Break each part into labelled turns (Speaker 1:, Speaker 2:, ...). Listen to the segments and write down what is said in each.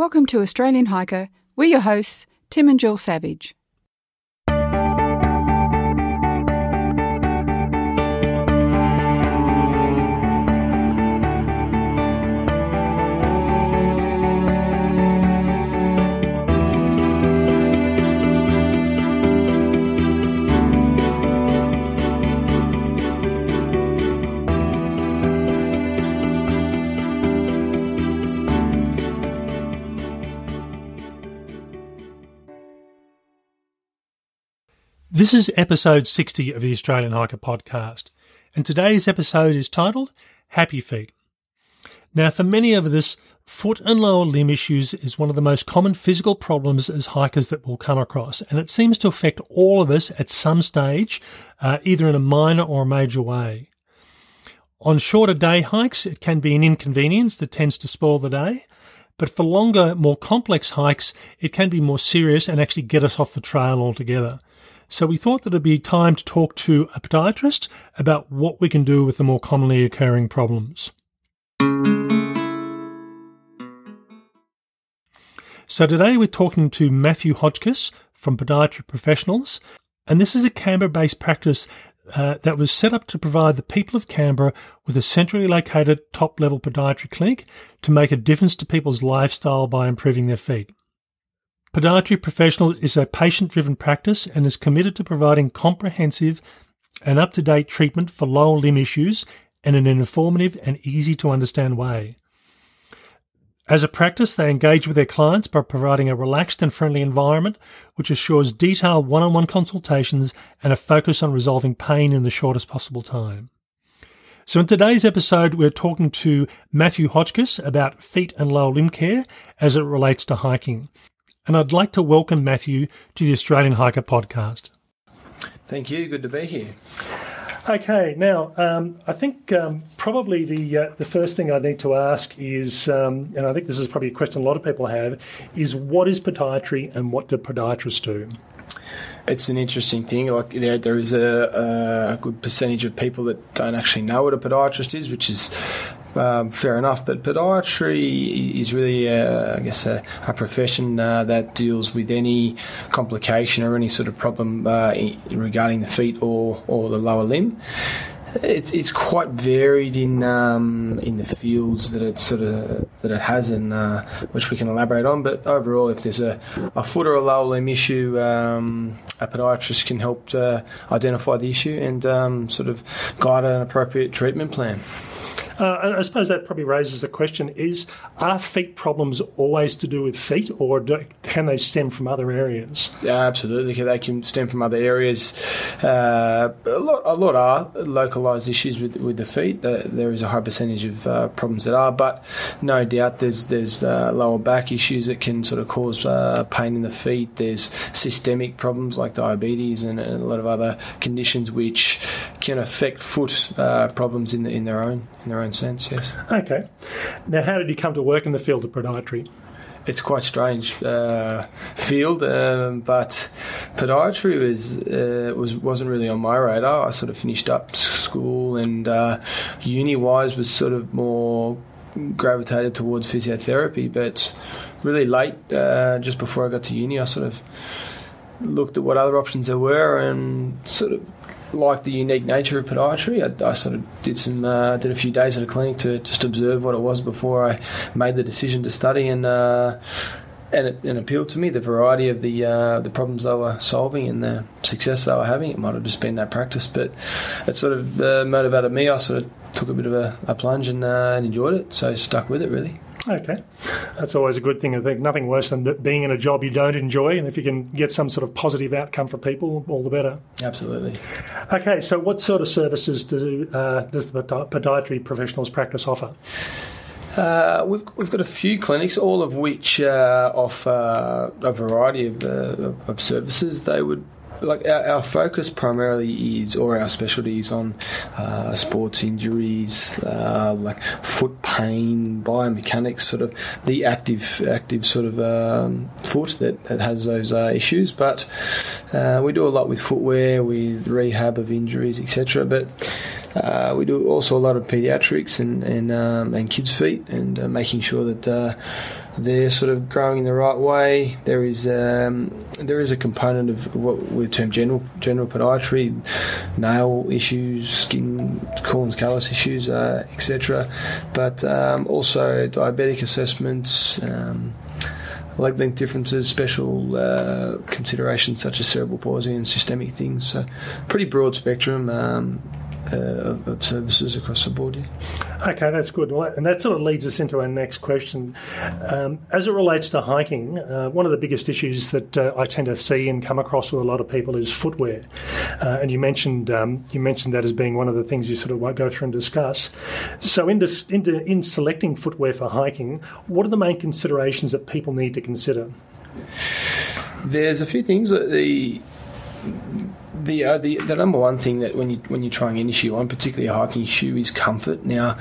Speaker 1: Welcome to Australian Hiker. We're your hosts, Tim and Jill Savage.
Speaker 2: This is episode 60 of the Australian Hiker podcast, and today's episode is titled Happy Feet. Now, for many of us, foot and lower limb issues is one of the most common physical problems as hikers that we'll come across, and it seems to affect all of us at some stage, uh, either in a minor or a major way. On shorter day hikes, it can be an inconvenience that tends to spoil the day, but for longer, more complex hikes, it can be more serious and actually get us off the trail altogether. So we thought that it'd be time to talk to a podiatrist about what we can do with the more commonly occurring problems. So today we're talking to Matthew Hotchkiss from Podiatry Professionals, and this is a Canberra-based practice uh, that was set up to provide the people of Canberra with a centrally located top-level podiatry clinic to make a difference to people's lifestyle by improving their feet. Podiatry Professional is a patient driven practice and is committed to providing comprehensive and up to date treatment for lower limb issues in an informative and easy to understand way. As a practice, they engage with their clients by providing a relaxed and friendly environment which assures detailed one on one consultations and a focus on resolving pain in the shortest possible time. So, in today's episode, we're talking to Matthew Hotchkiss about feet and lower limb care as it relates to hiking and I'd like to welcome Matthew to the Australian Hiker podcast.
Speaker 3: Thank you. Good to be here.
Speaker 2: Okay, now um, I think um, probably the uh, the first thing I need to ask is, um, and I think this is probably a question a lot of people have, is what is podiatry and what do podiatrists do?
Speaker 3: It's an interesting thing. Like you know, there is a, a, good percentage of people that don't actually know what a podiatrist is, which is um, fair enough. But podiatry is really, uh, I guess, a, a profession uh, that deals with any complication or any sort of problem uh, regarding the feet or, or the lower limb. It's, it's quite varied in um, in the fields that it sort of that it has, and uh, which we can elaborate on. But overall, if there's a, a foot or a lower limb issue, um, a podiatrist can help identify the issue and um, sort of guide an appropriate treatment plan.
Speaker 2: Uh, I suppose that probably raises the question: Is are feet problems always to do with feet, or do, can they stem from other areas?
Speaker 3: Yeah, absolutely. They can stem from other areas. Uh, a lot, a lot are localized issues with with the feet. There is a high percentage of uh, problems that are, but no doubt there's there's uh, lower back issues that can sort of cause uh, pain in the feet. There's systemic problems like diabetes and, and, a lot of other conditions which can affect foot uh, problems in the, in their own in their own sense, yes.
Speaker 2: Okay. Now, how did you come to work in the field of podiatry?
Speaker 3: It's quite strange uh, field, um, but podiatry was uh, was wasn't really on my radar. I sort of finished up school and uh, uni wise was sort of more gravitated towards physiotherapy, but really late, uh, just before I got to uni, I sort of looked at what other options there were and sort of like the unique nature of podiatry. I, I sort of did some uh, did a few days at a clinic to just observe what it was before I made the decision to study and. Uh, and it, it, appealed to me the variety of the uh, the problems they were solving and the success they were having. It might have just been that practice, but it sort of uh, motivated me. I sort of took a bit of a, a plunge and, uh, and enjoyed it, so stuck with it really.
Speaker 2: Okay. That's always a good thing. I think nothing worse than being in a job you don't enjoy. And if you can get some sort of positive outcome for people, all the better.
Speaker 3: Absolutely.
Speaker 2: Okay. So, what sort of services do, uh, does the podiatry professionals practice offer?
Speaker 3: Uh, we've, we've got a few clinics, all of which uh, offer a variety of, uh, of services. They would like our, our, focus primarily is, or our specialty is on uh, sports injuries, uh, like foot pain, biomechanics, sort of the active, active sort of um, foot that, that has those uh, issues. But uh, we do a lot with footwear, with rehab of injuries, etc. But uh, we do also a lot of pediatrics and and, um, and kids' feet, and uh, making sure that they're sort of growing in the right way. There is um, there is a component of what we term general general podiatry, nail issues, skin corns callus issues, uh, etc. But um, also diabetic assessments. Um, leg length differences, special uh, considerations such as cerebral palsy and systemic things. So, pretty broad spectrum. Um, uh, of, services across the board. Yeah.
Speaker 2: Okay, that's good. And that sort of leads us into our next question. Um, as it relates to hiking, uh, one of the biggest issues that uh, I tend to see and come across with a lot of people is footwear. Uh, and you mentioned um, you mentioned that as being one of the things you sort of go through and discuss. So, in, dis- in, in selecting footwear for hiking, what are the main considerations that people need to consider?
Speaker 3: There's a few things. that The the, uh, the the number one thing that when you when you're trying any shoe on, particularly a hiking shoe, is comfort. Now,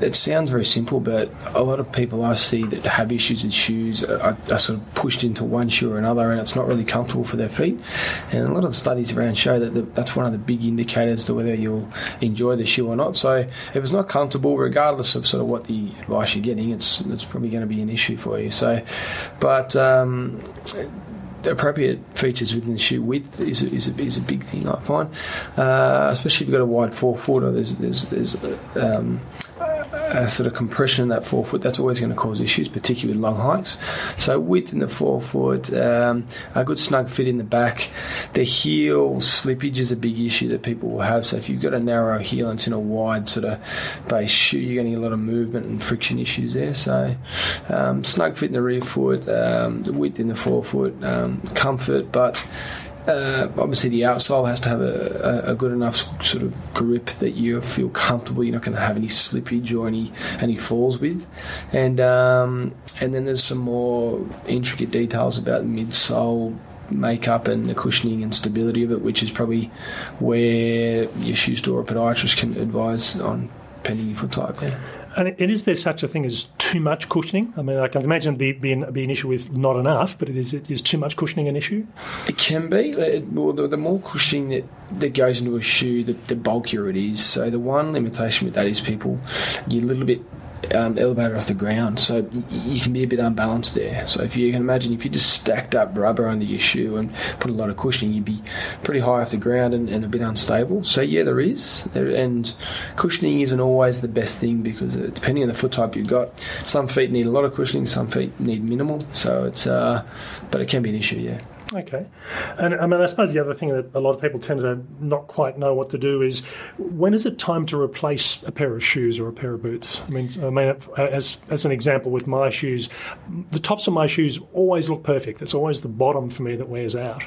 Speaker 3: it sounds very simple, but a lot of people I see that have issues with shoes are, are, sort of pushed into one shoe or another, and it's not really comfortable for their feet. And a lot of the studies around show that the, that's one of the big indicators to whether you'll enjoy the shoe or not. So, if it's not comfortable, regardless of sort of what the advice you're getting, it's it's probably going to be an issue for you. So, but um, appropriate features within the shoe width is a, is a, is a big thing I find, uh, especially if you've got a wide forefoot or there's there's, there's um, a sort of compression in that forefoot, that's always going to cause issues, particularly with long hikes. So width in the forefoot, um, a good snug fit in the back. The heel slippage is a big issue that people will have. So if you've got a narrow heel and it's in a wide sort of base shoe, you're getting a lot of movement and friction issues there. So um, snug fit in the rear foot, um, the width in the forefoot, um, comfort, but uh, obviously, the outsole has to have a, a, good enough sort of grip that you feel comfortable. You're not going to have any slippage or any any falls with, and um, and then there's some more intricate details about the midsole makeup and the cushioning and stability of it, which is probably where your shoe store or podiatrist can advise on pending your foot type. Yeah.
Speaker 2: And, is there such a thing as too much cushioning? I mean, I can imagine it be, be, an, be an issue with not enough, but is, is too much cushioning an issue?
Speaker 3: It can be. Uh, it, well, the, the, more cushioning that, that goes into a shoe, the, the bulkier it is. So the one limitation with that is people, you're a little bit um, elevated off the ground, so you can be a bit unbalanced there. So if you can imagine, if you just stacked up rubber under your shoe and put a lot of cushioning, you'd be pretty high off the ground and, and a bit unstable. So yeah, there is, there, and cushioning isn't always the best thing because uh, depending on the foot type you've got, some feet need a lot of cushioning, some feet need minimal. So it's, uh, but it can be an issue, yeah.
Speaker 2: Okay, and I mean, I suppose the other thing that a lot of people tend to not quite know what to do is when is it time to replace a pair of shoes or a pair of boots? I mean, I mean, as as an example, with my shoes, the tops of my shoes always look perfect. It's always the bottom for me that wears out,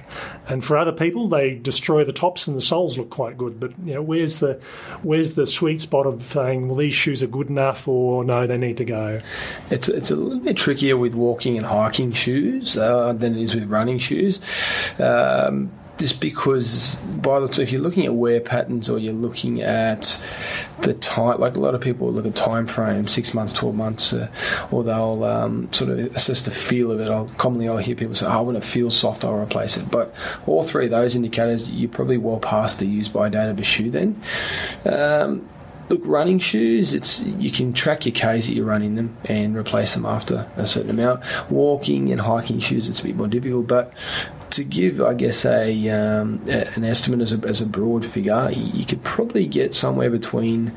Speaker 2: and for other people, they destroy the tops and the soles look quite good. But you know, where's the where's the sweet spot of saying, well, these shoes are good enough, or no, they need to go?
Speaker 3: It's it's a little bit trickier with walking and hiking shoes uh, than it is with running shoes. Um, just because by the if you're looking at wear patterns or you're looking at the time, like a lot of people look at time frame, six months, twelve months, uh, or they'll um, sort of assess the feel of it. I'll commonly I'll hear people say, "Oh, when it feels soft, I'll replace it." But all three of those indicators, you're probably well past the use by date of a shoe. Then. Um, look, running shoes, it's you can track your K's that you're running them and replace them after a certain amount. Walking and hiking shoes, it's a bit more difficult, but to give, I guess, a, um, an estimate as a, as a broad figure, you could probably get somewhere between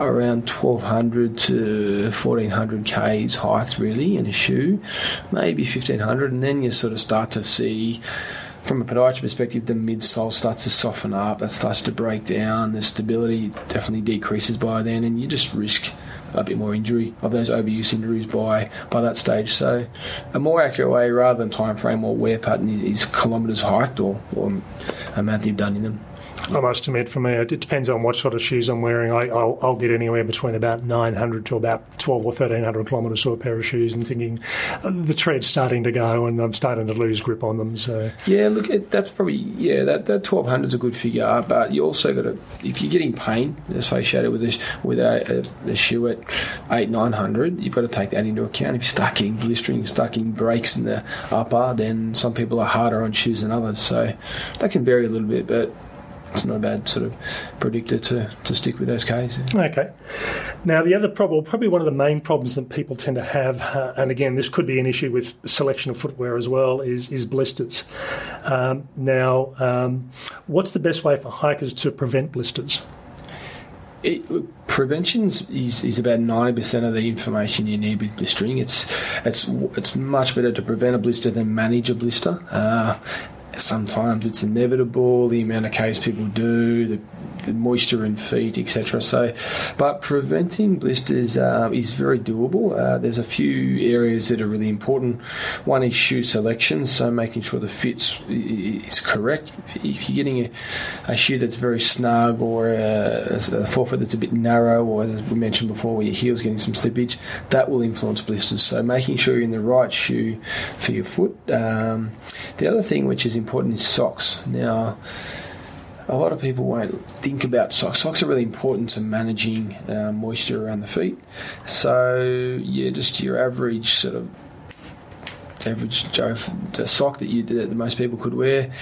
Speaker 3: around 1200 to 1400 k's hikes really in a shoe, maybe 1500, and then you sort of start to see from a podiatry perspective, the midsole starts to soften up, that starts to break down, the stability definitely decreases by then, and you just risk a bit more injury of those overuse injuries by by that stage. So, a more accurate way rather than time frame or wear pattern is, is kilometres hiked or, or amount you've done in them.
Speaker 2: I must admit, for me, it depends on what sort of shoes I'm wearing. I, will I'll get anywhere between about 900 to about 12 or 1300 kilometres for a pair of shoes, and thinking uh, the tread's starting to go, and I'm starting to lose grip on them. So
Speaker 3: yeah, look, that's probably yeah, that that 1200 is a good figure, but you also got to if you're getting pain associated with with a, a, a shoe at eight nine hundred, you've got to take that into account. If you start getting blistering, stuck in breaks in the upper, then some people are harder on shoes than others, so that can vary a little bit, but it's not a bad sort of predictor to, to stick with SKs.
Speaker 2: Okay. Now, the other problem, probably one of the main problems that people tend to have, uh, and again, this could be an issue with selection of footwear as well, is, is blisters. Um, now, um, what's the best way for hikers to prevent blisters?
Speaker 3: It, look, prevention is, is about ninety percent of the information you need with blistering. It's it's it's much better to prevent a blister than manage a blister. Uh, sometimes it's inevitable the amount of K's people do, the the moisture in feet, etc. So, but preventing blisters uh, is very doable. Uh, there's a few areas that are really important. One is shoe selection, so making sure the fit is correct. If you're getting a, a shoe that's very snug or a, a forefoot that's a bit narrow, or as we mentioned before, where your heel's getting some slippage, that will influence blisters. So making sure you're in the right shoe for your foot. Um, the other thing which is important is socks. Now a lot of people won't think about socks. Socks are really important to managing uh, moisture around the feet. So yeah, just your average sort of average Joe sock that you that most people could wear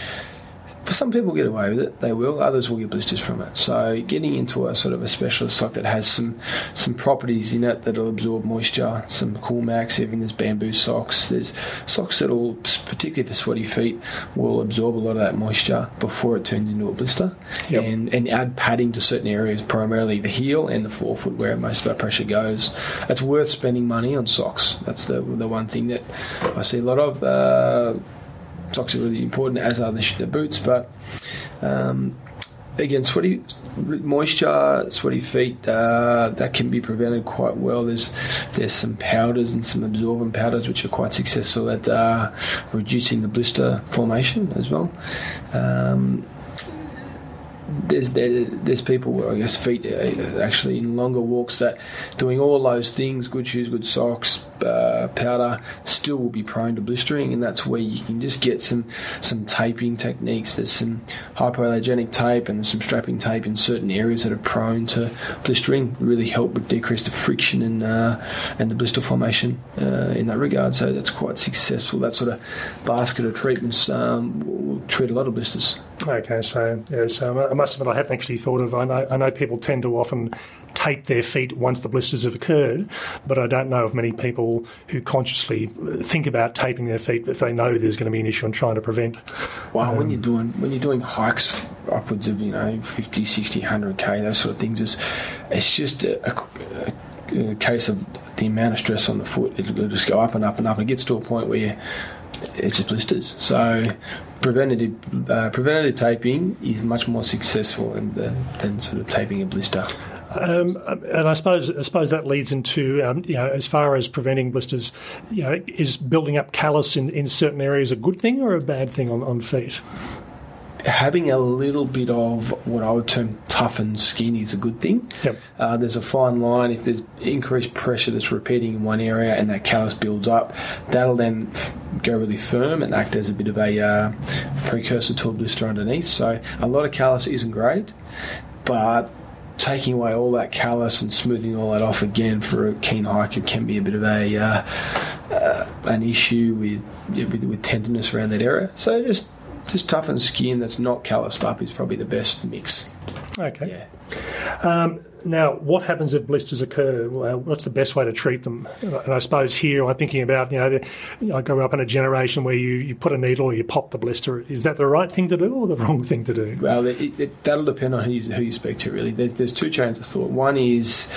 Speaker 3: for some people get away with it, they will. Others will get blisters from it. So getting into a sort of a specialist sock that has some some properties in it that'll absorb moisture, some CoolMax, even there's bamboo socks. There's socks that'll, particularly for sweaty feet, will absorb a lot of that moisture before it turns into a blister. Yep. And and add padding to certain areas, primarily the heel and the forefoot where most of our pressure goes. It's worth spending money on socks. That's the the one thing that I see a lot of. Uh, socks are really important, as are the, the boots. But um, again, sweaty moisture, sweaty feet, uh, that can be prevented quite well. There's there's some powders and some absorbent powders which are quite successful at uh, reducing the blister formation as well. Um, there's there, there's people I guess feet uh, actually in longer walks that doing all those things good shoes good socks uh, powder still will be prone to blistering and that's where you can just get some some taping techniques. There's some hypoallergenic tape and some strapping tape in certain areas that are prone to blistering really help with decrease the friction and uh, and the blister formation uh, in that regard. So that's quite successful that sort of basket of treatments um, will treat a lot of blisters
Speaker 2: Okay, so yeah, so I must admit I haven't actually thought of. I know, I know people tend to often tape their feet once the blisters have occurred, but I don't know of many people who consciously think about taping their feet if they know there's going to be an issue and trying to prevent.
Speaker 3: Well, um, when you're doing when you're doing hikes upwards of you know 50, 60, 100 k, those sort of things, it's it's just a, a, a case of the amount of stress on the foot. It'll just go up and up and up. And it gets to a point where you it just blisters. So preventative uh, preventative taping is much more successful than, than sort of taping a blister.
Speaker 2: Um, and I suppose I suppose that leads into um, you know as far as preventing blisters, you know, is building up callus in, in certain areas a good thing or a bad thing on, on feet?
Speaker 3: Having a little bit of what I would term toughened skin is a good thing.
Speaker 2: Yep.
Speaker 3: Uh, there's a fine line. If there's increased pressure that's repeating in one area and that callus builds up, that'll then f- go really firm and act as a bit of a uh, precursor to a blister underneath. So a lot of callus isn't great, but taking away all that callus and smoothing all that off again for a keen hiker can be a bit of a uh, uh, an issue with, with, with tenderness around that area. So just just toughened skin that's not calloused up is probably the best mix.
Speaker 2: Okay. Yeah. Um, now, what happens if blisters occur? What's the best way to treat them? And I suppose here I'm thinking about, you know, I grew up in a generation where you, you put a needle or you pop the blister. Is that the right thing to do or the wrong thing to do?
Speaker 3: Well, it, it, that'll depend on who you, who you speak to, really. There's, there's two chains of thought. One is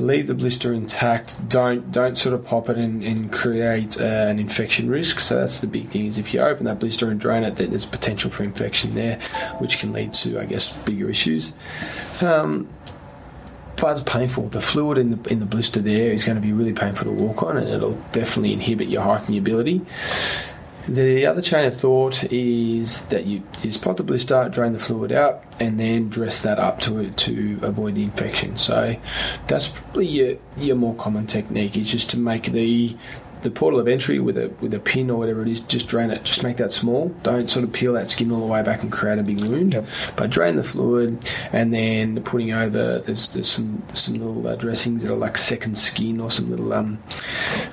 Speaker 3: leave the blister intact. Don't don't sort of pop it and, and create uh, an infection risk. So that's the big thing is if you open that blister and drain it, then there's potential for infection there, which can lead to I guess bigger issues. Um, but it's painful. The fluid in the in the blister there is going to be really painful to walk on, and it'll definitely inhibit your hiking ability. The other chain of thought is that you just pop the blister, drain the fluid out, and then dress that up to to avoid the infection. So that's probably your, your more common technique is just to make the the portal of entry with a with a pin or whatever it is, just drain it. Just make that small. Don't sort of peel that skin all the way back and create a big wound.
Speaker 2: Yep.
Speaker 3: But drain the fluid, and then putting over. There's there's some some little uh, dressings that are like second skin or some little um,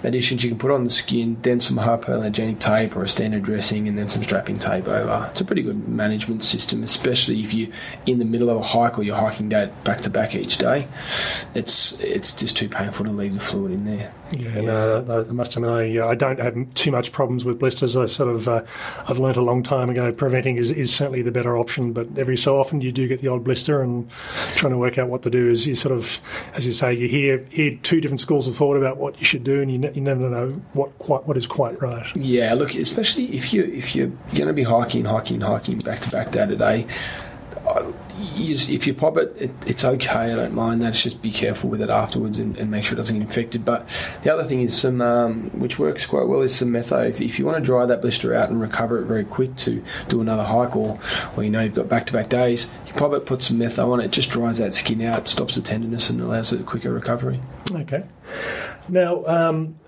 Speaker 3: additions you can put on the skin. Then some hypoallergenic tape or a standard dressing, and then some strapping tape over. It's a pretty good management system, especially if you're in the middle of a hike or you're hiking day back to back each day. It's it's just too painful to leave the fluid in there.
Speaker 2: Yeah, no, I must admit, I, I don't have too much problems with blisters. I sort of, uh, I've learnt a long time ago, preventing is, is certainly the better option. But every so often, you do get the odd blister, and trying to work out what to do is you sort of, as you say, you hear hear two different schools of thought about what you should do, and you, ne- you never know what quite what is quite right.
Speaker 3: Yeah, look, especially if you if you're going to be hiking, hiking, hiking back to back day to day. If you pop it, it, it's okay. I don't mind that. It's just be careful with it afterwards and, and make sure it doesn't get infected. But the other thing is some, um, which works quite well, is some metho. If, if you want to dry that blister out and recover it very quick to do another hike, or or you know you've got back to back days, you pop it, put some metho on it, it just dries that skin out, stops the tenderness, and allows a quicker recovery.
Speaker 2: Okay. Now, um,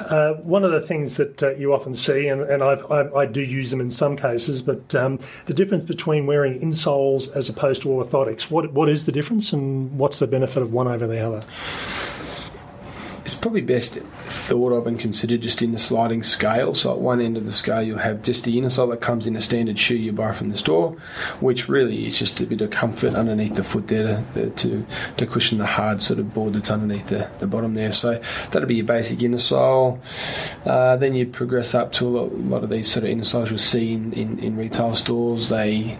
Speaker 2: uh, one of the things that uh, you often see, and, and I, I do use them in some cases, but um, the difference between wearing insoles as opposed to orthotics, what, what is the difference and what's the benefit of one over the other?
Speaker 3: It's probably best thought of and considered just in the sliding scale. So at one end of the scale, you'll have just the inner sole that comes in a standard shoe you buy from the store, which really is just a bit of comfort underneath the foot there to, to, to cushion the hard sort of board that's underneath the, the bottom there. So that'll be your basic inner sole. Uh, then you progress up to a lot, lot of these sort of inner soles you'll see in, in, in retail stores. They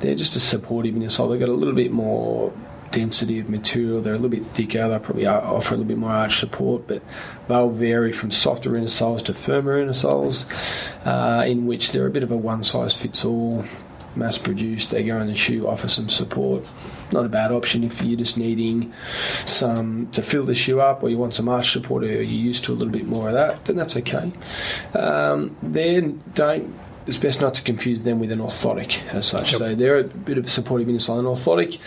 Speaker 3: they're just a supportive inner sole. They've got a little bit more density of material. They're a little bit thicker. They'll probably offer a little bit more arch support, but they'll vary from softer inner soles to firmer inner soles, uh, in which they're a bit of a one size fits all, mass produced. They go in the shoe, offer some support. Not a bad option if you're just needing some to fill the shoe up, or you want some arch support, or you're used to a little bit more of that. Then that's okay. Um, then don't it's best not to confuse them with an orthotic as such.
Speaker 2: Yep.
Speaker 3: So they're a bit of a supportive inner sole. An orthotic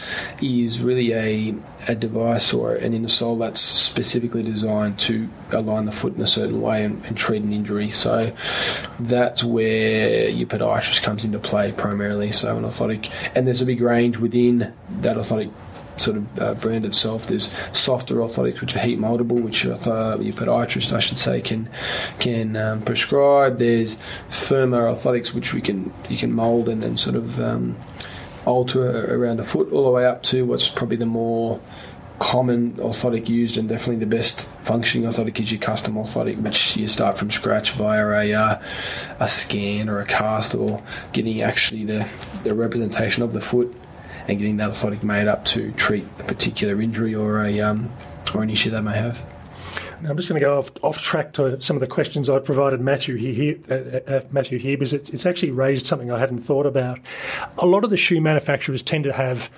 Speaker 3: is really a, a device or an inner sole that's specifically designed to align the foot in a certain way and, and treat an injury. So that's where your podiatrist comes into play primarily. So an orthotic, and there's a big range within that orthotic sort of uh, brand itself. There's softer orthotics which are heat moldable, which uh, your podiatrist, I should say, can can um, prescribe. There's firmer orthotics which we can you can mold and, sort of um, alter around the foot, all the way up to what's probably the more common orthotic used and definitely the best functioning orthotic is your custom orthotic, which you start from scratch via a uh, a scan or a cast or getting actually the the representation of the foot and getting that orthotic made up to treat a particular injury or a um, or an issue they may have.
Speaker 2: Now, I'm just going to go off, off track to some of the questions I've provided Matthew here, uh, uh, Matthew here, because it's, it's actually raised something I hadn't thought about. A lot of the shoe manufacturers tend to have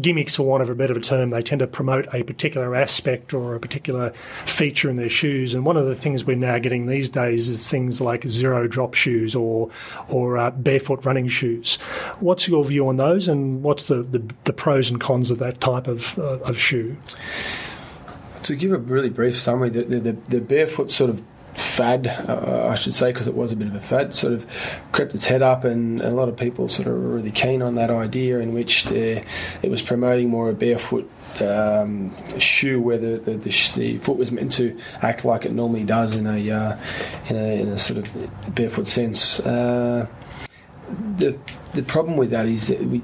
Speaker 2: gimmicks, for want of a better term. They tend to promote a particular aspect or a particular feature in their shoes. And one of the things we're now getting these days is things like zero drop shoes or or uh, barefoot running shoes. What's your view on those, and what's the, the, the pros and cons of that type of uh, of shoe?
Speaker 3: To give a really brief summary, the, the, the barefoot sort of fad, uh, I should say, because it was a bit of a fad, sort of crept its head up, and a lot of people sort of were really keen on that idea, in which it was promoting more a barefoot um, shoe where the, the, the, the, foot was meant to act like it normally does in a uh, in a, in a sort of barefoot sense. Uh, the the problem with that is that we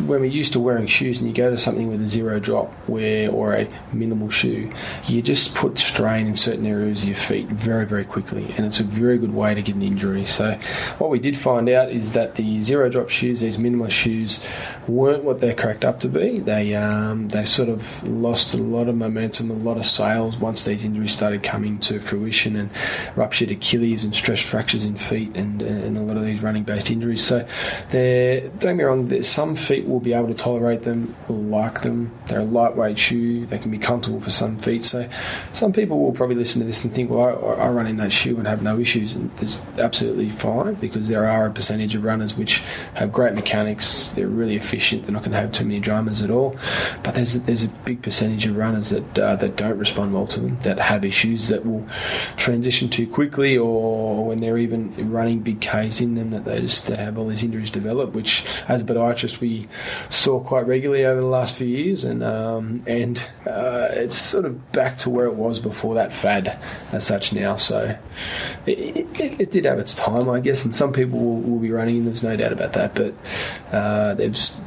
Speaker 3: when we're used to wearing shoes and you go to something with a zero drop wear or a minimal shoe, you just put strain in certain areas of your feet very, very quickly, and it's a very good way to get an injury. So, what we did find out is that the zero drop shoes, these minimal shoes, weren't what they're cracked up to be. They um, they sort of lost a lot of momentum, a lot of sales once these injuries started coming to fruition, and ruptured Achilles and stress fractures in feet, and, and a lot of these running based injuries. So, don't get me wrong, there's some feet feet will be able to tolerate them, will like them. They're a lightweight shoe. They can be comfortable for some feet. So some people will probably listen to this and think, well, I, I run in that shoe and have no issues. And it's absolutely fine because there are a percentage of runners which have great mechanics. They're really efficient. They're not going to have too many dramas at all. But there's a, there's a big percentage of runners that uh, that don't respond well to them, that have issues that will transition too quickly, or when they're even running big Ks in them, that they just they have all these injuries develop. Which, as a podiatrist, we saw quite regularly over the last few years, and um, and uh, it's sort of back to where it was before that fad, as such now. So it, it, it did have its time, I guess, and some people will, will be running, there's no doubt about that. But uh, there's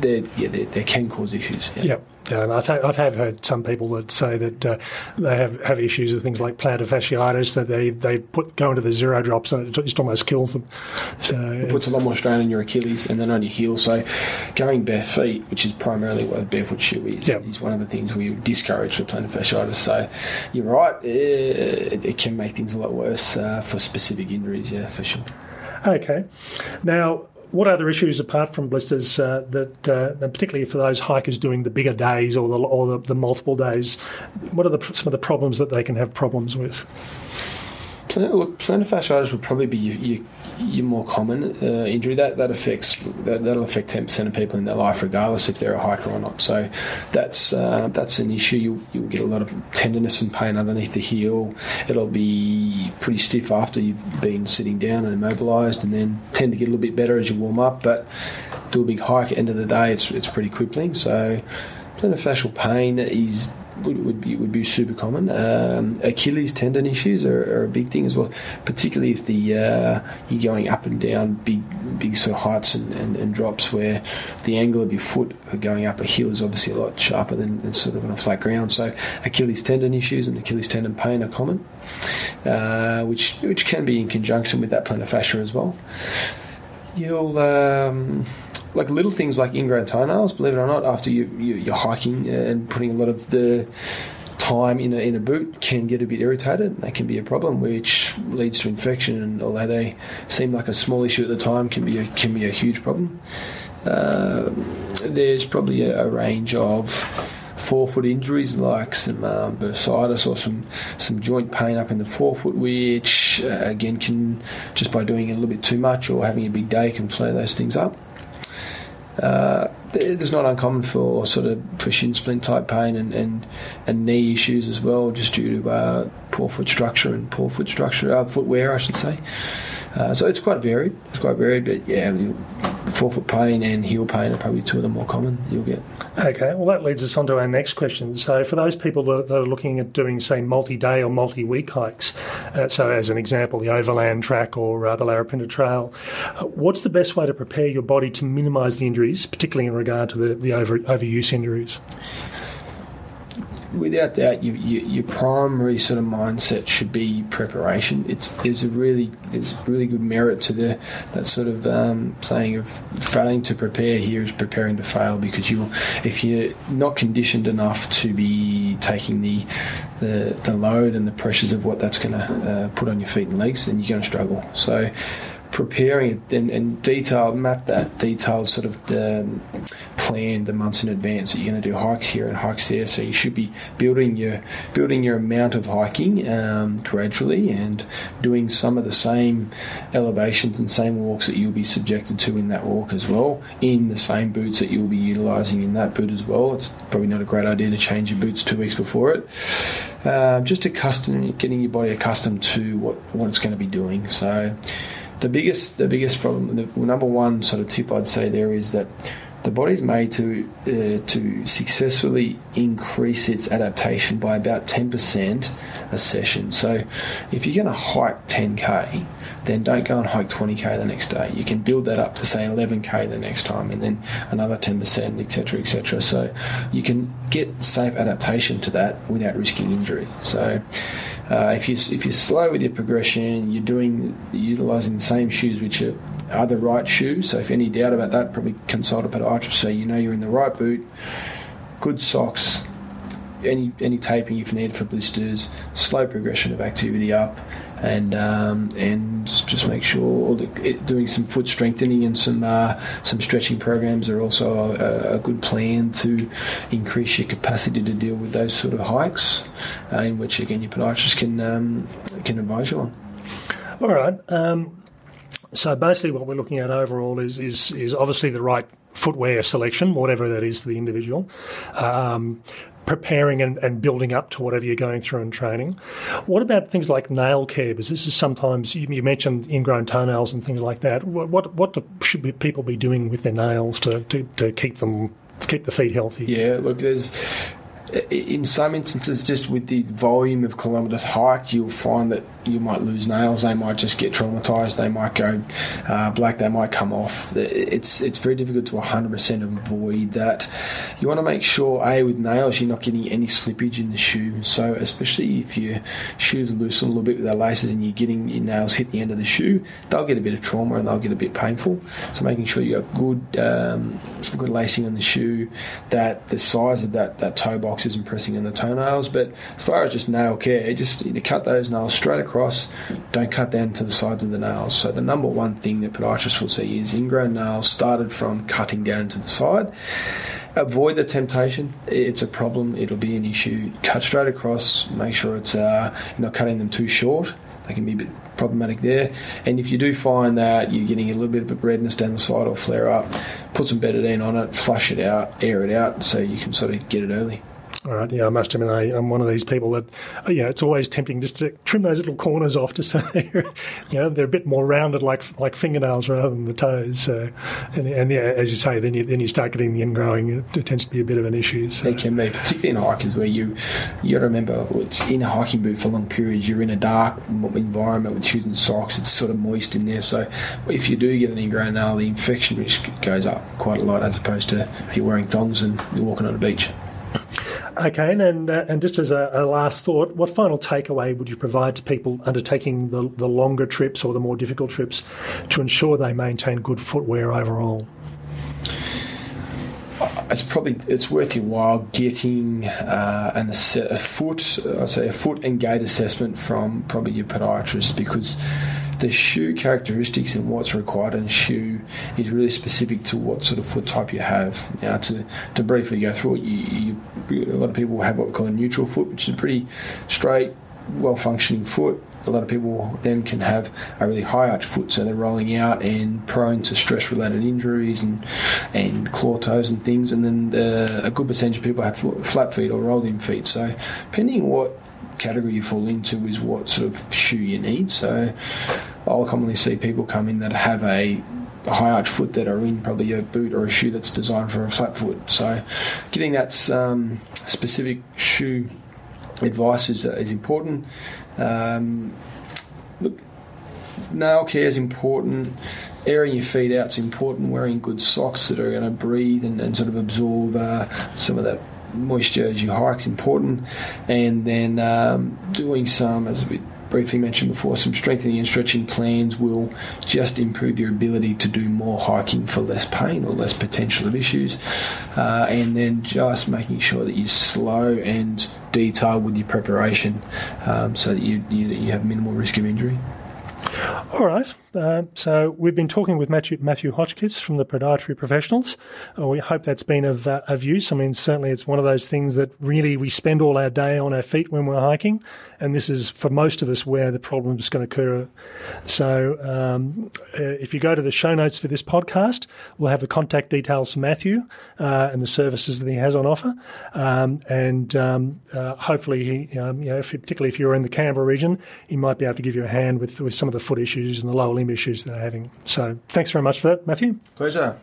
Speaker 3: there, yeah, there, there can cause issues. Yeah.
Speaker 2: Yep. I've, I've have heard some people that say that uh, they have, have issues with things like plantar fasciitis that they, they put go into the zero drops and it just almost kills them.
Speaker 3: So it puts a lot more strain on your Achilles and then on your heel. So going bare feet, which is primarily what a barefoot shoe is, yep. is one of the things we discourage for plantar fasciitis. So you're right, it, it can make things a lot worse uh, for specific injuries. Yeah, for sure.
Speaker 2: Okay, now what other issues apart from blisters uh, that, uh, particularly for those hikers doing the bigger days or the or the, the multiple days, what are the, some of the problems that they can have problems with?
Speaker 3: Look, plantar fasciitis would probably be your, your your more common uh, injury that that affects that, will affect ten percent of people in their life, regardless if they're a hiker or not. So that's uh, that's an issue. You you'll get a lot of tenderness and pain underneath the heel. It'll be pretty stiff after you've been sitting down and immobilised, and then tend to get a little bit better as you warm up. But do a big hike at the end of the day, it's it's pretty crippling. So plantar fascial pain is would, would be would be super common. Um, Achilles tendon issues are, are, a big thing as well, particularly if the uh, you're going up and down big big sort of heights and, and, and, drops where the angle of your foot going up a hill is obviously a lot sharper than, than sort of on a flat ground. So Achilles tendon issues and Achilles tendon pain are common, uh, which which can be in conjunction with that plantar fascia as well. You'll um, like little things like ingrown toenails, believe it or not, after you, you, are hiking and putting a lot of the time in a, in a boot can get a bit irritated. That can be a problem, which leads to infection. And although they seem like a small issue at the time, can be a, can be a huge problem. Uh, there's probably a, a, range of forefoot injuries like some um, bursitis or some some joint pain up in the forefoot, which uh, again can just by doing a little bit too much or having a big day can flare those things up. Uh, it's not uncommon for sort of for shin splint type pain and, and, and knee issues as well, just due to uh, poor foot structure and poor foot structure, uh, footwear, I should say. Uh, so it's quite varied. It's quite varied, but yeah, forefoot pain and heel pain are probably two of the more common you'll get.
Speaker 2: Okay, well, that leads us on to our next question. So, for those people that, that are looking at doing, say, multi day or multi week hikes, uh, so as an example, the Overland Track or uh, the Larapinta Trail, uh, what's the best way to prepare your body to minimise the injuries, particularly in regard to the, the over, overuse injuries?
Speaker 3: Without doubt, you, you, your primary sort of mindset should be preparation. It's there's a really there's really good merit to the that sort of um, saying of failing to prepare here is preparing to fail because you if you're not conditioned enough to be taking the the, the load and the pressures of what that's going to uh, put on your feet and legs, then you're going to struggle. So preparing it and, and detail map that detailed sort of um, plan the months in advance that you're going to do hikes here and hikes there. So you should be building your building your amount of hiking um, gradually and doing some of the same elevations and same walks that you'll be subjected to in that walk as well in the same boots that you'll be utilizing in that boot as well. It's probably not a great idea to change your boots two weeks before it. Uh, just accustom getting your body accustomed to what, what it's going to be doing. So the biggest the biggest problem, the number one sort of tip I'd say there is that the body's made to uh, to successfully increase its adaptation by about ten percent a session. So, if you're going to hike 10k, then don't go and hike 20k the next day. You can build that up to say 11k the next time, and then another 10%, etc., etc. So, you can get safe adaptation to that without risking injury. So. Uh, if you if you're slow with your progression, you're doing utilizing the same shoes, which are, are the right shoes. So if any doubt about that, probably consult a podiatrist so you know you're in the right boot, good socks, any any taping if needed for blisters, slow progression of activity up, and um, and just make sure it, doing some foot strengthening and some uh, some stretching programs are also a, a, good plan to increase your capacity to deal with those sort of hikes, uh, in which again your podiatrist can um, can advise you on.
Speaker 2: All right. Um, so basically, what we're looking at overall is is is obviously the right footwear selection, whatever that is for the individual. Um, preparing and, and, building up to whatever you're going through in training. What about things like nail care? Because this is sometimes you, you mentioned ingrown toenails and things like that. What what, what do, should people be doing with their nails to, to, to keep them keep the feet healthy?
Speaker 3: Yeah, look, there's in some instances, just with the volume of kilometres hiked, you'll find that you might lose nails. They might just get traumatised. They might go uh, black. They might come off. It's it's very difficult to 100% avoid that. You want to make sure, a with nails, you're not getting any slippage in the shoe. So especially if your shoes are loose a little bit with their laces and you're getting your nails hit the end of the shoe, they'll get a bit of trauma and they'll get a bit painful. So making sure you have good um, good lacing on the shoe, that the size of that that toe box isn't pressing on the toenails. But as far as just nail care, just you cut those nails straight across. Don't cut down to the sides of the nails. So the number one thing that podiatrists will see is ingrown nails started from cutting down to the side. Avoid the temptation. It's a problem. It'll be an issue. Cut straight across. Make sure it's uh, not cutting them too short. They can be a bit problematic there. And if you do find that you're getting a little bit of a redness down the side or flare up, put some betadine on it, flush it out, air it out, so you can sort of get it early.
Speaker 2: All right, yeah, I must admit, I, am one of these people that, uh, yeah, it's always tempting just to trim those little corners off to say, you know, they're a bit more rounded like like fingernails rather than the toes. So, and, and yeah, as you say, then you then you start getting the ingrowing. It tends to be a bit of an issue. So.
Speaker 3: It can be, particularly in hikers where you you remember it's in a hiking boot for long periods. You're in a dark environment with shoes and socks. It's sort of moist in there. So, if you do get an ingrown nail, the infection risk goes up quite a lot as opposed to if you're wearing thongs and you're walking on a beach.
Speaker 2: Okay, and uh, and just as a, a, last thought, what final takeaway would you provide to people undertaking the, the longer trips or the more difficult trips to ensure they maintain good footwear overall?
Speaker 3: It's probably it's worth your while getting uh, an, a foot, I say a foot and gait assessment from probably your podiatrist because the shoe characteristics and what's required in a shoe is really specific to what sort of foot type you have. Now, to, to briefly go through it, you, you, a lot of people have what we call a neutral foot, which is a pretty straight, well functioning foot. A lot of people then can have a really high arch foot, so they're rolling out and prone to stress related injuries and and claw toes and things. And then the, a good percentage of people have flat feet or rolling feet. So, depending what category you fall into is what sort of shoe you need. So I'll commonly see people come in that have a high arch foot that are in probably a boot or a shoe that's designed for a flat foot. So getting that um, specific shoe advice is, uh, is important. Um, look, nail care is important. Airing your feet out is important. Wearing good socks that are going to breathe and, and sort of absorb uh, some of that moisture as you hike is important, and then um, doing some, as we briefly mentioned before, some strengthening and stretching plans will just improve your ability to do more hiking for less pain or less potential of issues, uh, and then just making sure that you're slow and detailed with your preparation, um, so that you, you you have minimal risk of injury.
Speaker 2: All right. Uh, so we've been talking with Matthew, Matthew Hotchkiss from the Podiatry Professionals. Uh, we hope that's been of, uh, of use. I mean, certainly it's one of those things that really we spend all our day on our feet when we're hiking, and this is for most of us where the problem is going to occur. So um, uh, if you go to the show notes for this podcast, we'll have the contact details for Matthew uh, and the services that he has on offer, um, and um, uh, hopefully, he, um, you know, if, particularly if you're in the Canberra region, he might be able to give you a hand with, with some of the foot issues and the lower limb issues they're having. So thanks very much for that, Matthew.
Speaker 3: Pleasure.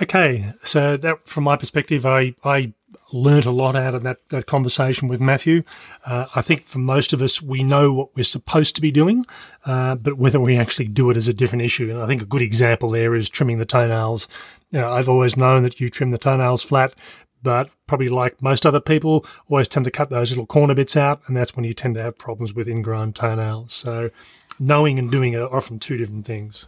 Speaker 2: Okay, so that from my perspective, I, I learnt a lot out of that, that conversation with Matthew. Uh, I think for most of us, we know what we're supposed to be doing, uh, but whether we actually do it is a different issue. And I think a good example there is trimming the toenails. You know, I've always known that you trim the toenails flat, but probably like most other people, always tend to cut those little corner bits out, and that's when you tend to have problems with ingrown toenails. So, knowing and doing are often two different things.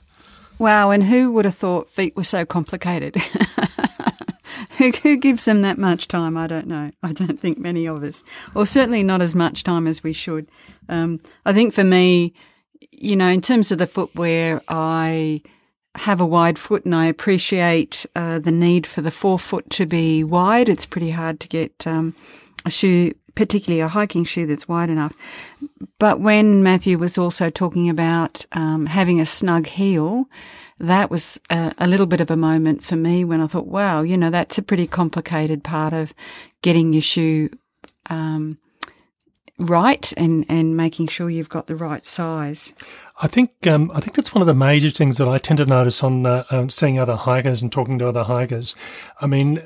Speaker 1: Wow, and who would have thought feet were so complicated? who, who gives them that much time? I don't know. I don't think many of us, or certainly not as much time as we should. Um, I think for me, you know, in terms of the footwear, I have a wide foot and I appreciate uh, the need for the forefoot to be wide. It's pretty hard to get um, a shoe, particularly a hiking shoe that's wide enough. But when Matthew was also talking about um, having a snug heel, that was a, a, little bit of a moment for me when I thought, wow, you know, that's a pretty complicated part of getting your shoe um, right and, and making sure you've got the right size.
Speaker 2: I think um, I think that's one of the major things that I tend to notice on uh, um, seeing other hikers and talking to other hikers. I mean,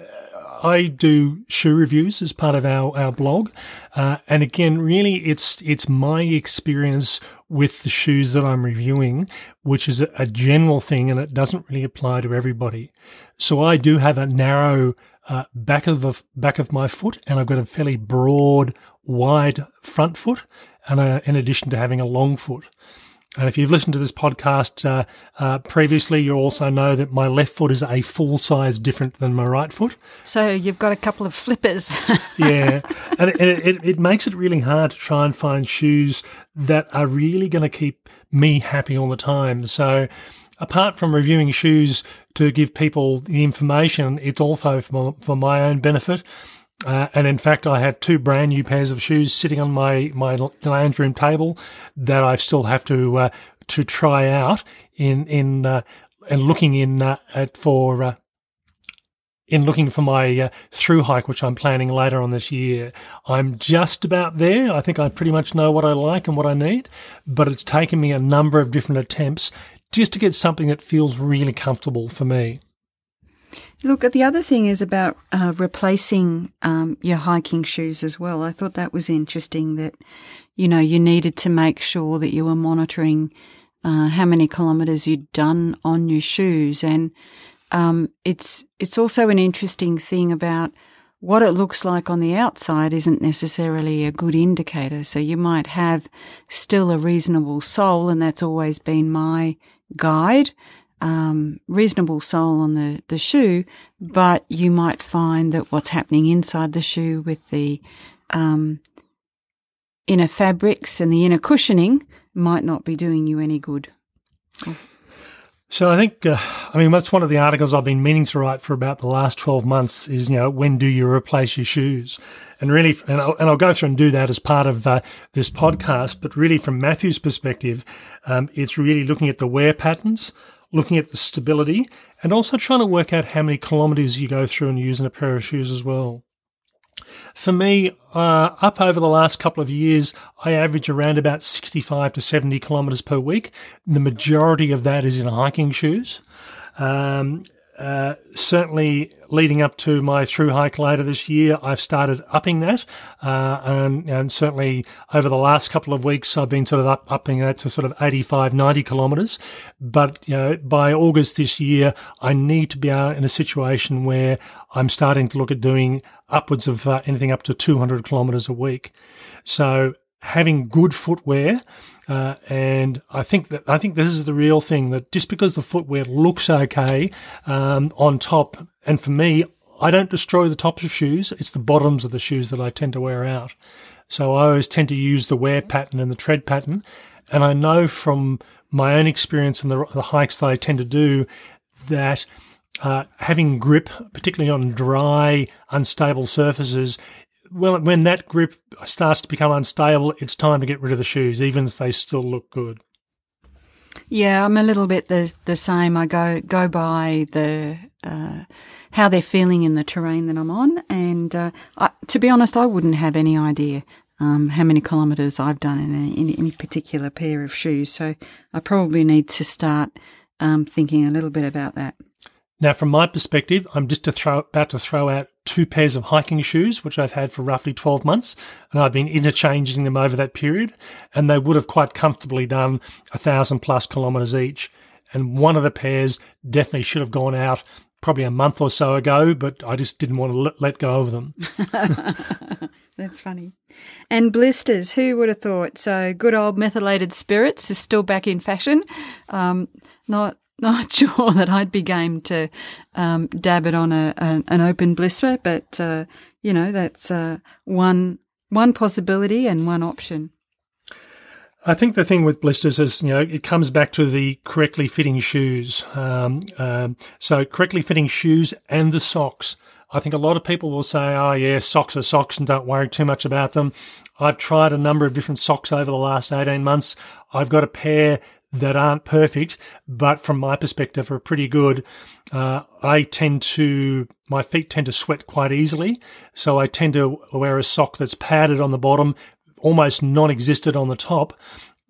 Speaker 2: I do shoe reviews as part of our our blog, uh, and again, really, it's it's my experience with the shoes that I'm reviewing, which is a, a general thing, and it doesn't really apply to everybody. So I do have a narrow uh, back of the back of my foot, and I've got a fairly broad, wide front foot, and a, in addition to having a long foot. And if you've listened to this podcast uh, uh, previously, you also know that my left foot is a full size different than my right foot.
Speaker 1: So you've got a couple of flippers.
Speaker 2: yeah, and it, it, it, makes it really hard to try and find shoes that are really going to keep me happy all the time. So apart from reviewing shoes to give people the information, it's also for, for my own benefit. Uh, and in fact, I have two brand new pairs of shoes sitting on my, my lounge room table that I still have to uh, to try out in in uh, and looking in uh, at for uh, in looking for my uh, through hike, which I'm planning later on this year. I'm just about there. I think I pretty much know what I like and what I need, but it's taken me a number of different attempts just to get something that feels really comfortable for me.
Speaker 1: Look, the other thing is about uh, replacing um, your hiking shoes as well. I thought that was interesting that, you know, you needed to make sure that you were monitoring uh, how many kilometres you'd done on your shoes. And um, it's, it's also an interesting thing about what it looks like on the outside isn't necessarily a good indicator. So you might have still a reasonable sole, and that's always been my guide um, reasonable sole on the, the shoe, but you might find that what's happening inside the shoe with the um, inner fabrics and the inner cushioning might not be doing you any good.
Speaker 2: So I think, uh, I mean, that's one of the articles I've been meaning to write for about the last 12 months is, you know, when do you replace your shoes? And really, and I'll, and I'll go through and do that as part of uh, this podcast, but really from Matthew's perspective, um, it's really looking at the wear patterns, looking at the stability, and also trying to work out how many kilometers you go through and using a pair of shoes as well. For me, uh, up over the last couple of years, I average around about 65 to 70 kilometres per week. The majority of that is in hiking shoes. Um, uh, certainly leading up to my through hike later this year, I've started upping that. Uh, and, and, certainly over the last couple of weeks, I've been sort of up, upping that to sort of 85, 90 kilometres. But, you know, by August this year, I need to be in a situation where I'm starting to look at doing upwards of uh, anything up to 200 kilometres a week. So having good footwear, uh, and I think that I think this is the real thing that just because the footwear looks okay um, on top, and for me, I don't destroy the tops of shoes. It's the bottoms of the shoes that I tend to wear out. So I always tend to use the wear pattern and the tread pattern. And I know from my own experience and the, the hikes that I tend to do that uh, having grip, particularly on dry, unstable surfaces, well, when that grip starts to become unstable, it's time to get rid of the shoes, even if they still look good.
Speaker 1: Yeah, I'm a little bit the the same. I go go by the uh, how they're feeling in the terrain that I'm on, and uh, I, to be honest, I wouldn't have any idea um, how many kilometres I've done in, any particular pair of shoes. So I probably need to start um, thinking a little bit about that.
Speaker 2: Now, from my perspective, I'm just to throw, about to throw out two pairs of hiking shoes, which I've had for roughly 12 months, and I've been interchanging them over that period, and they would have quite comfortably done a thousand plus kilometres each. And one of the pairs definitely should have gone out probably a month or so ago, but I just didn't want to let go of them.
Speaker 1: That's funny. And blisters, who would have thought? So good old methylated spirits is still back in fashion. Um, not not sure that I'd be game to um, dab it on a, a, an open blister, but uh, you know that's uh, one one possibility and one option.
Speaker 2: I think the thing with blisters is, you know, it comes back to the correctly fitting shoes. Um, um, so correctly fitting shoes and the socks. I think a lot of people will say, oh, yeah, socks are socks and don't worry too much about them. I've tried a number of different socks over the last 18 months. I've got a pair that aren't perfect, but from my perspective are pretty good. Uh, I tend to, my feet tend to sweat quite easily. So I tend to wear a sock that's padded on the bottom, almost non-existent on the top.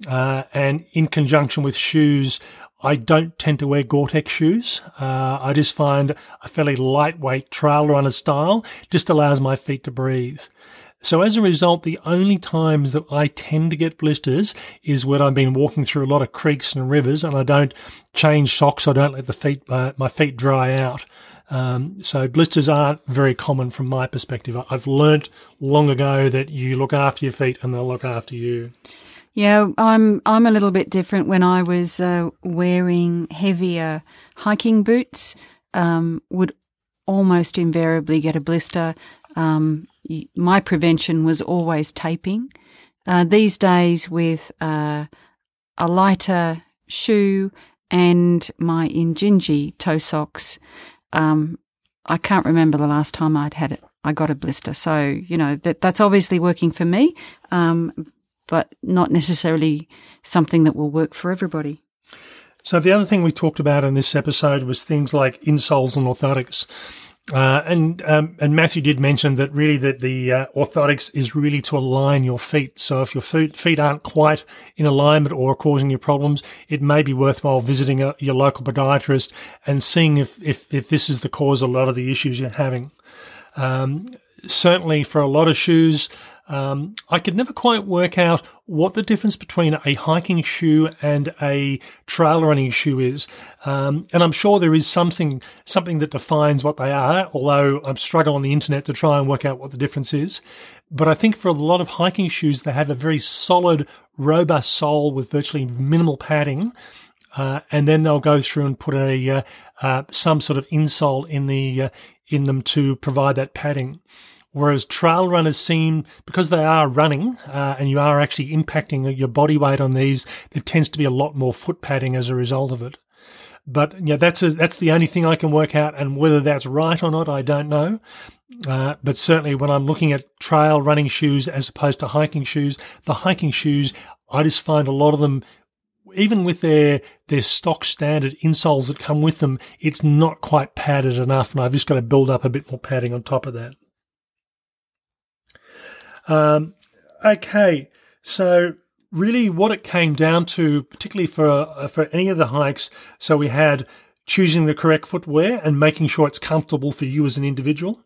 Speaker 2: Uh, and in conjunction with shoes, I don't tend to wear Gore-Tex shoes. Uh, I just find a fairly lightweight trail runner style just allows my feet to breathe. So as a result, the only times that I tend to get blisters is when I've been walking through a lot of creeks and rivers and I don't change socks. I don't let the feet, uh, my feet dry out. Um, so blisters aren't very common from my perspective. I've learnt long ago that you look after your feet and they'll look after you.
Speaker 1: Yeah, I'm I'm a little bit different. When I was uh, wearing heavier hiking boots, um, would almost invariably get a blister. Um, my prevention was always taping. Uh, these days, with uh, a lighter shoe and my Injinji toe socks, um, I can't remember the last time I'd had it. I got a blister, so you know that that's obviously working for me, um, but not necessarily something that will work for everybody.
Speaker 2: So the other thing we talked about in this episode was things like insoles and orthotics. Uh, and um, and Matthew did mention that really that the uh, orthotics is really to align your feet. So if your feet feet aren't quite in alignment or causing you problems, it may be worthwhile visiting a, your local podiatrist and seeing if, if if this is the cause of a lot of the issues you're having. Um, certainly, for a lot of shoes, um, I could never quite work out what the difference between a hiking shoe and a trail running shoe is. Um, and I'm sure there is something, something that defines what they are, although I'm struggling on the internet to try and work out what the difference is. But I think for a lot of hiking shoes, they have a very solid, robust sole with virtually minimal padding. Uh, and then they'll go through and put a, uh, uh, some sort of insole in the, uh, in them to provide that padding. Whereas trail runners seem, because they are running uh, and you are actually impacting your body weight on these, there tends to be a lot more foot padding as a result of it. But yeah, that's a, that's the only thing I can work out, and whether that's right or not, I don't know. Uh, but certainly, when I'm looking at trail running shoes as opposed to hiking shoes, the hiking shoes, I just find a lot of them even with their their stock standard insoles that come with them, it's not quite padded enough, and I've just got to build up a bit more padding on top of that. Um, okay, so really, what it came down to, particularly for uh, for any of the hikes, so we had choosing the correct footwear and making sure it's comfortable for you as an individual.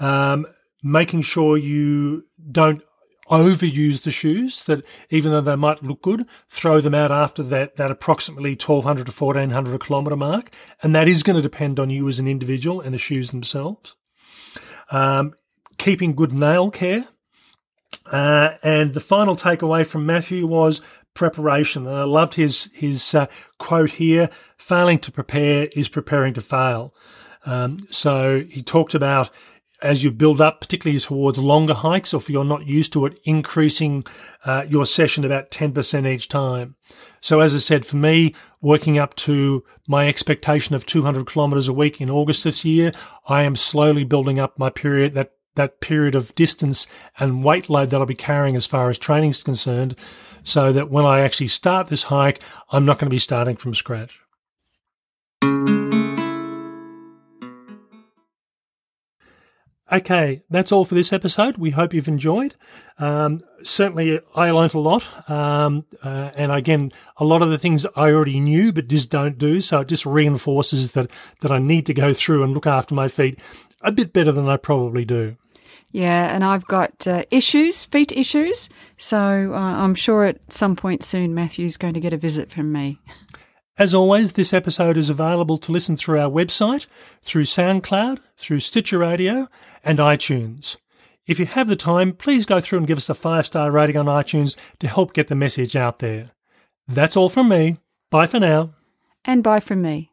Speaker 2: Um, making sure you don't overuse the shoes that even though they might look good throw them out after that that approximately 1200 to 1400 kilometer mark and that is going to depend on you as an individual and the shoes themselves um, keeping good nail care uh, and the final takeaway from Matthew was preparation. And I loved his his uh, quote here: "Failing to prepare is preparing to fail." Um, so he talked about as you build up, particularly towards longer hikes, or if you're not used to it, increasing uh, your session about 10% each time. So, as I said, for me, working up to my expectation of 200 kilometers a week in August this year, I am slowly building up my period, that that period of distance and weight load that I'll be carrying as far as training is concerned, so that when I actually start this hike, I'm not going to be starting from scratch. Okay, that's all for this episode. We hope you've enjoyed. Um, certainly, I learnt a lot. Um, uh, and again, a lot of the things I already knew but just don't do. So it just reinforces that, that I need to go through and look after my feet a bit better than I probably do.
Speaker 1: Yeah, and I've got uh, issues, feet issues. So uh, I'm sure at some point soon Matthew's going to get a visit from me.
Speaker 2: As always, this episode is available to listen through our website, through SoundCloud, through Stitcher Radio, and iTunes. If you have the time, please go through and give us a five star rating on iTunes to help get the message out there. That's all from me. Bye for now.
Speaker 1: And bye from me.